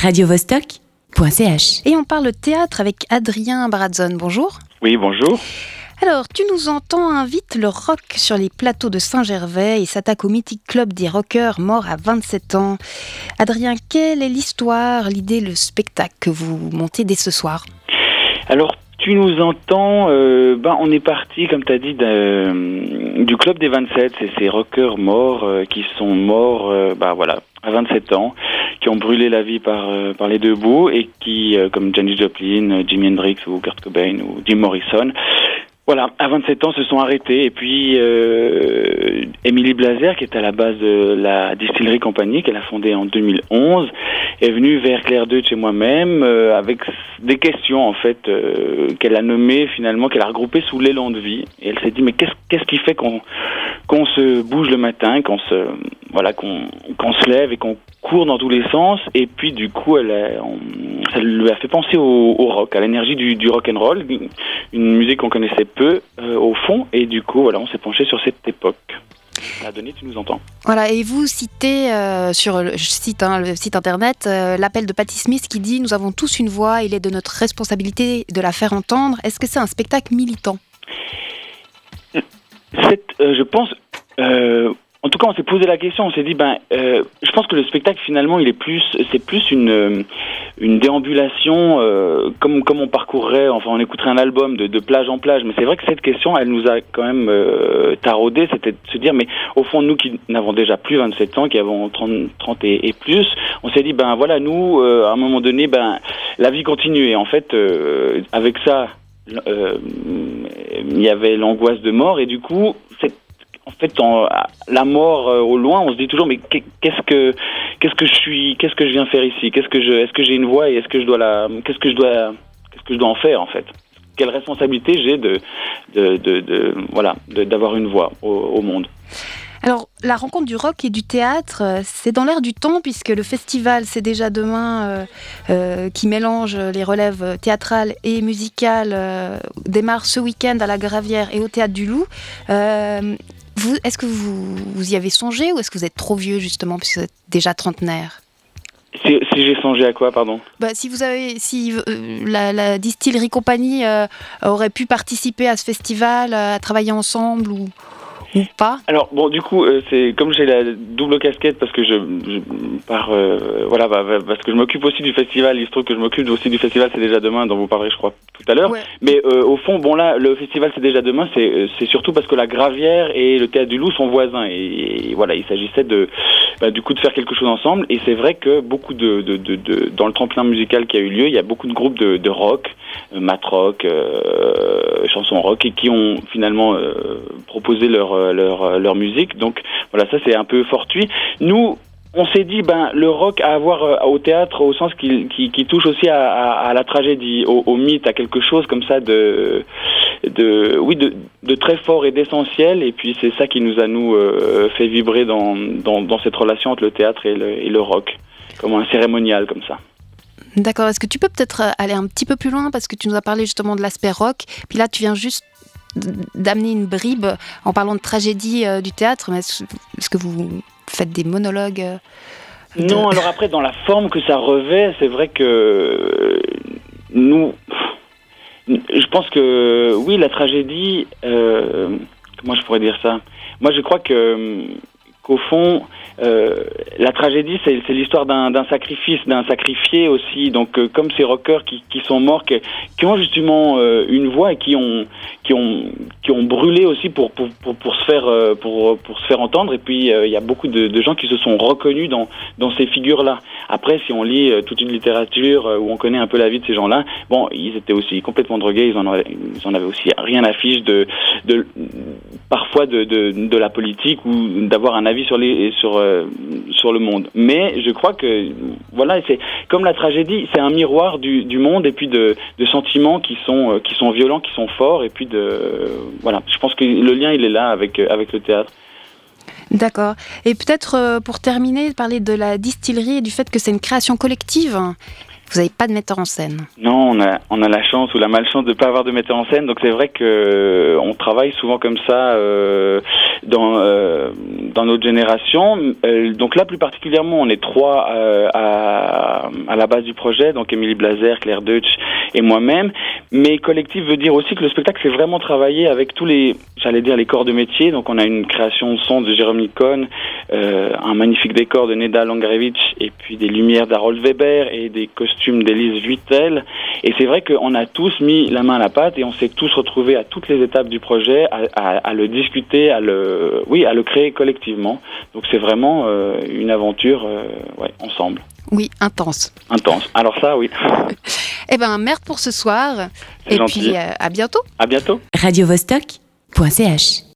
radiovostok.ch. Et on parle théâtre avec Adrien Bradzon. Bonjour. Oui, bonjour. Alors, tu nous entends, invite le rock sur les plateaux de Saint-Gervais et s'attaque au mythique club des rockers mort à 27 ans. Adrien, quelle est l'histoire, l'idée, le spectacle que vous montez dès ce soir? Alors, tu nous entends, euh, ben, on est parti, comme tu as dit, du club des 27. C'est ces rockers morts euh, qui sont morts euh, ben, voilà, à 27 ans, ont brûlé la vie par, euh, par les deux bouts et qui, euh, comme Janis Joplin, euh, Jimi Hendrix ou Kurt Cobain ou Jim Morrison, voilà, à 27 ans, se sont arrêtés. Et puis, euh, Émilie Blazer, qui est à la base de la distillerie compagnie, qu'elle a fondée en 2011, est venue vers Claire Deutsch et moi-même avec des questions, en fait, qu'elle a nommées finalement, qu'elle a regroupées sous l'élan de vie. Et elle s'est dit, mais qu'est-ce qu'est-ce qui fait qu'on qu'on se bouge le matin, qu'on se voilà, qu'on se lève et qu'on court dans tous les sens. Et puis du coup elle ça lui a fait penser au, rock à l'énergie du, du rock and roll une musique qu'on connaissait peu euh, au fond. Et du coup voilà on s'est penché sur cette époque. Ça a donné tu nous entends? Voilà, et vous citez euh, sur le, je cite, hein, le site internet euh, l'appel de Patti Smith qui dit Nous avons tous une voix, il est de notre responsabilité de la faire entendre. Est-ce que c'est un spectacle militant? Euh, je pense euh, en tout cas, on s'est posé la question, on s'est dit, ben, euh, je pense que le spectacle finalement, il est plus, c'est plus une euh, une déambulation, euh, comme comme on parcourrait, enfin, on écouterait un album de, de plage en plage. Mais c'est vrai que cette question, elle nous a quand même euh, taraudé, c'était de se dire, mais au fond, nous qui n'avons déjà plus 27 ans, qui avons 30, 30 et, plus, on s'est dit, ben voilà, nous, à un moment donné, ben la vie continue. Et en fait, avec ça, euh, il y avait l'angoisse de mort, et du coup, en fait, la mort euh, au loin, on se dit toujours, mais qu'est- qu'est-ce que, qu'est-ce que je suis, qu'est-ce que je viens faire ici? Qu'est-ce que je, est-ce que j'ai une voix et est-ce que je dois la, qu'est-ce que je dois, qu'est-ce que je dois en faire en fait? Quelle responsabilité j'ai de, voilà, d'avoir une voix au monde Alors, la rencontre du rock et du théâtre, euh, c'est dans l'air du temps, puisque le festival C'est déjà demain, euh, euh, qui mélange les relèves théâtrales et musicales, euh, démarre ce week-end à la Gravière et au Théâtre du Loup. Est-ce que vous, vous y avez songé ou est-ce que vous êtes trop vieux, justement, puisque vous êtes déjà trentenaire? Si, si j'ai songé à quoi, pardon? Bah, si vous avez, si euh, la, la distillerie compagnie euh, aurait pu participer à ce festival, euh, à travailler ensemble ou, ou pas Alors bon, du coup, euh, c'est comme j'ai la double casquette parce que je, je pars, euh, voilà, bah, bah, parce que je m'occupe aussi du festival. Il se trouve que je m'occupe aussi du festival. C'est déjà demain, dont vous parlerez, je crois, tout à l'heure. Ouais. Mais euh, au fond, bon là, le festival c'est déjà demain. C'est c'est surtout parce que la Gravière et le Théâtre du Loup sont voisins et, et voilà, il s'agissait de, bah, du coup, de faire quelque chose ensemble. Et c'est vrai que beaucoup de, de, de, de- dans le tremplin musical qui a eu lieu, il y a beaucoup de groupes de, de rock, mat rock, euh, chansons rock, et qui ont finalement proposé leur, leur, euh, leur musique. Donc voilà, ça c'est un peu fortuit. Nous, on s'est dit, ben, le rock à avoir euh, au théâtre au sens qui, qui touche aussi à, la tragédie, au, mythe, à quelque chose comme ça de, de oui, de, de très fort et d'essentiel. Et puis c'est ça qui nous a nous euh, fait vibrer dans, dans, dans cette relation entre le théâtre et le, et le rock, comme un cérémonial comme ça. D'accord. Est-ce que tu peux peut-être euh, aller un petit peu plus loin parce que tu nous as parlé justement de l'aspect rock, puis là tu viens juste d'amener une bribe en parlant de tragédie euh, du théâtre. Mais est-ce que vous faites des monologues euh, de- Non, alors après, dans la forme que ça revêt, c'est vrai que euh, nous, je pense que oui, la tragédie, comment je pourrais dire ça? Moi, je crois que qu'au fond, euh, la tragédie, c'est l'histoire d'un sacrifice, d'un sacrifié aussi. Donc, euh, comme ces rockers qui, qui sont morts, qui, qui ont justement euh, une voix et qui ont qui ont qui ont brûlé aussi pour pour, pour, se faire euh, pour pour se faire entendre. Et puis, euh, il y a beaucoup de, de gens qui se sont reconnus dans dans ces figures-là. Après, si on lit euh, toute une littérature où on connaît un peu la vie de ces gens-là, bon, ils étaient aussi complètement drogués. Ils en avaient, ils en avaient aussi rien à fiche de de parfois de, de, de la politique ou d'avoir un avis sur les sur euh, sur le monde. Mais je crois que voilà, c'est comme la tragédie, c'est un miroir du, du monde et puis de, de sentiments qui sont euh, qui sont violents, qui sont forts et puis de euh, voilà. Je pense que le lien il est là avec avec le théâtre. D'accord. Et peut-être pour terminer, parler de la distillerie et du fait que c'est une création collective. Vous n'avez pas de metteur en scène Non, on a, on a la chance ou la malchance de ne pas avoir de metteur en scène. Donc c'est vrai que euh, on travaille souvent comme ça euh, dans, euh, dans notre génération. Donc là, plus particulièrement, on est trois à, à la base du projet. Donc Émilie Blazer, Claire Deutsch et moi-même. Mais collectif veut dire aussi que le spectacle, c'est vraiment travailler avec tous les, j'allais dire, les corps de métier. Donc on a une création de son de Jérémy Cohn, euh, un magnifique décor de Neda Langrevich et puis des lumières d'Harold Weber et des costumes d'Élise Vuittel. Et c'est vrai qu'on a tous mis la main à la pâte et on s'est tous retrouvés à toutes les étapes du projet, à, à, à, le discuter, à le, oui, à le créer collectivement. Donc c'est vraiment euh, une aventure, euh, ouais, ensemble. Oui, intense. Intense. Alors ça, oui. eh ben, merde pour ce soir. Et gentil. puis, euh, à bientôt. À bientôt. Radio Vostok.ch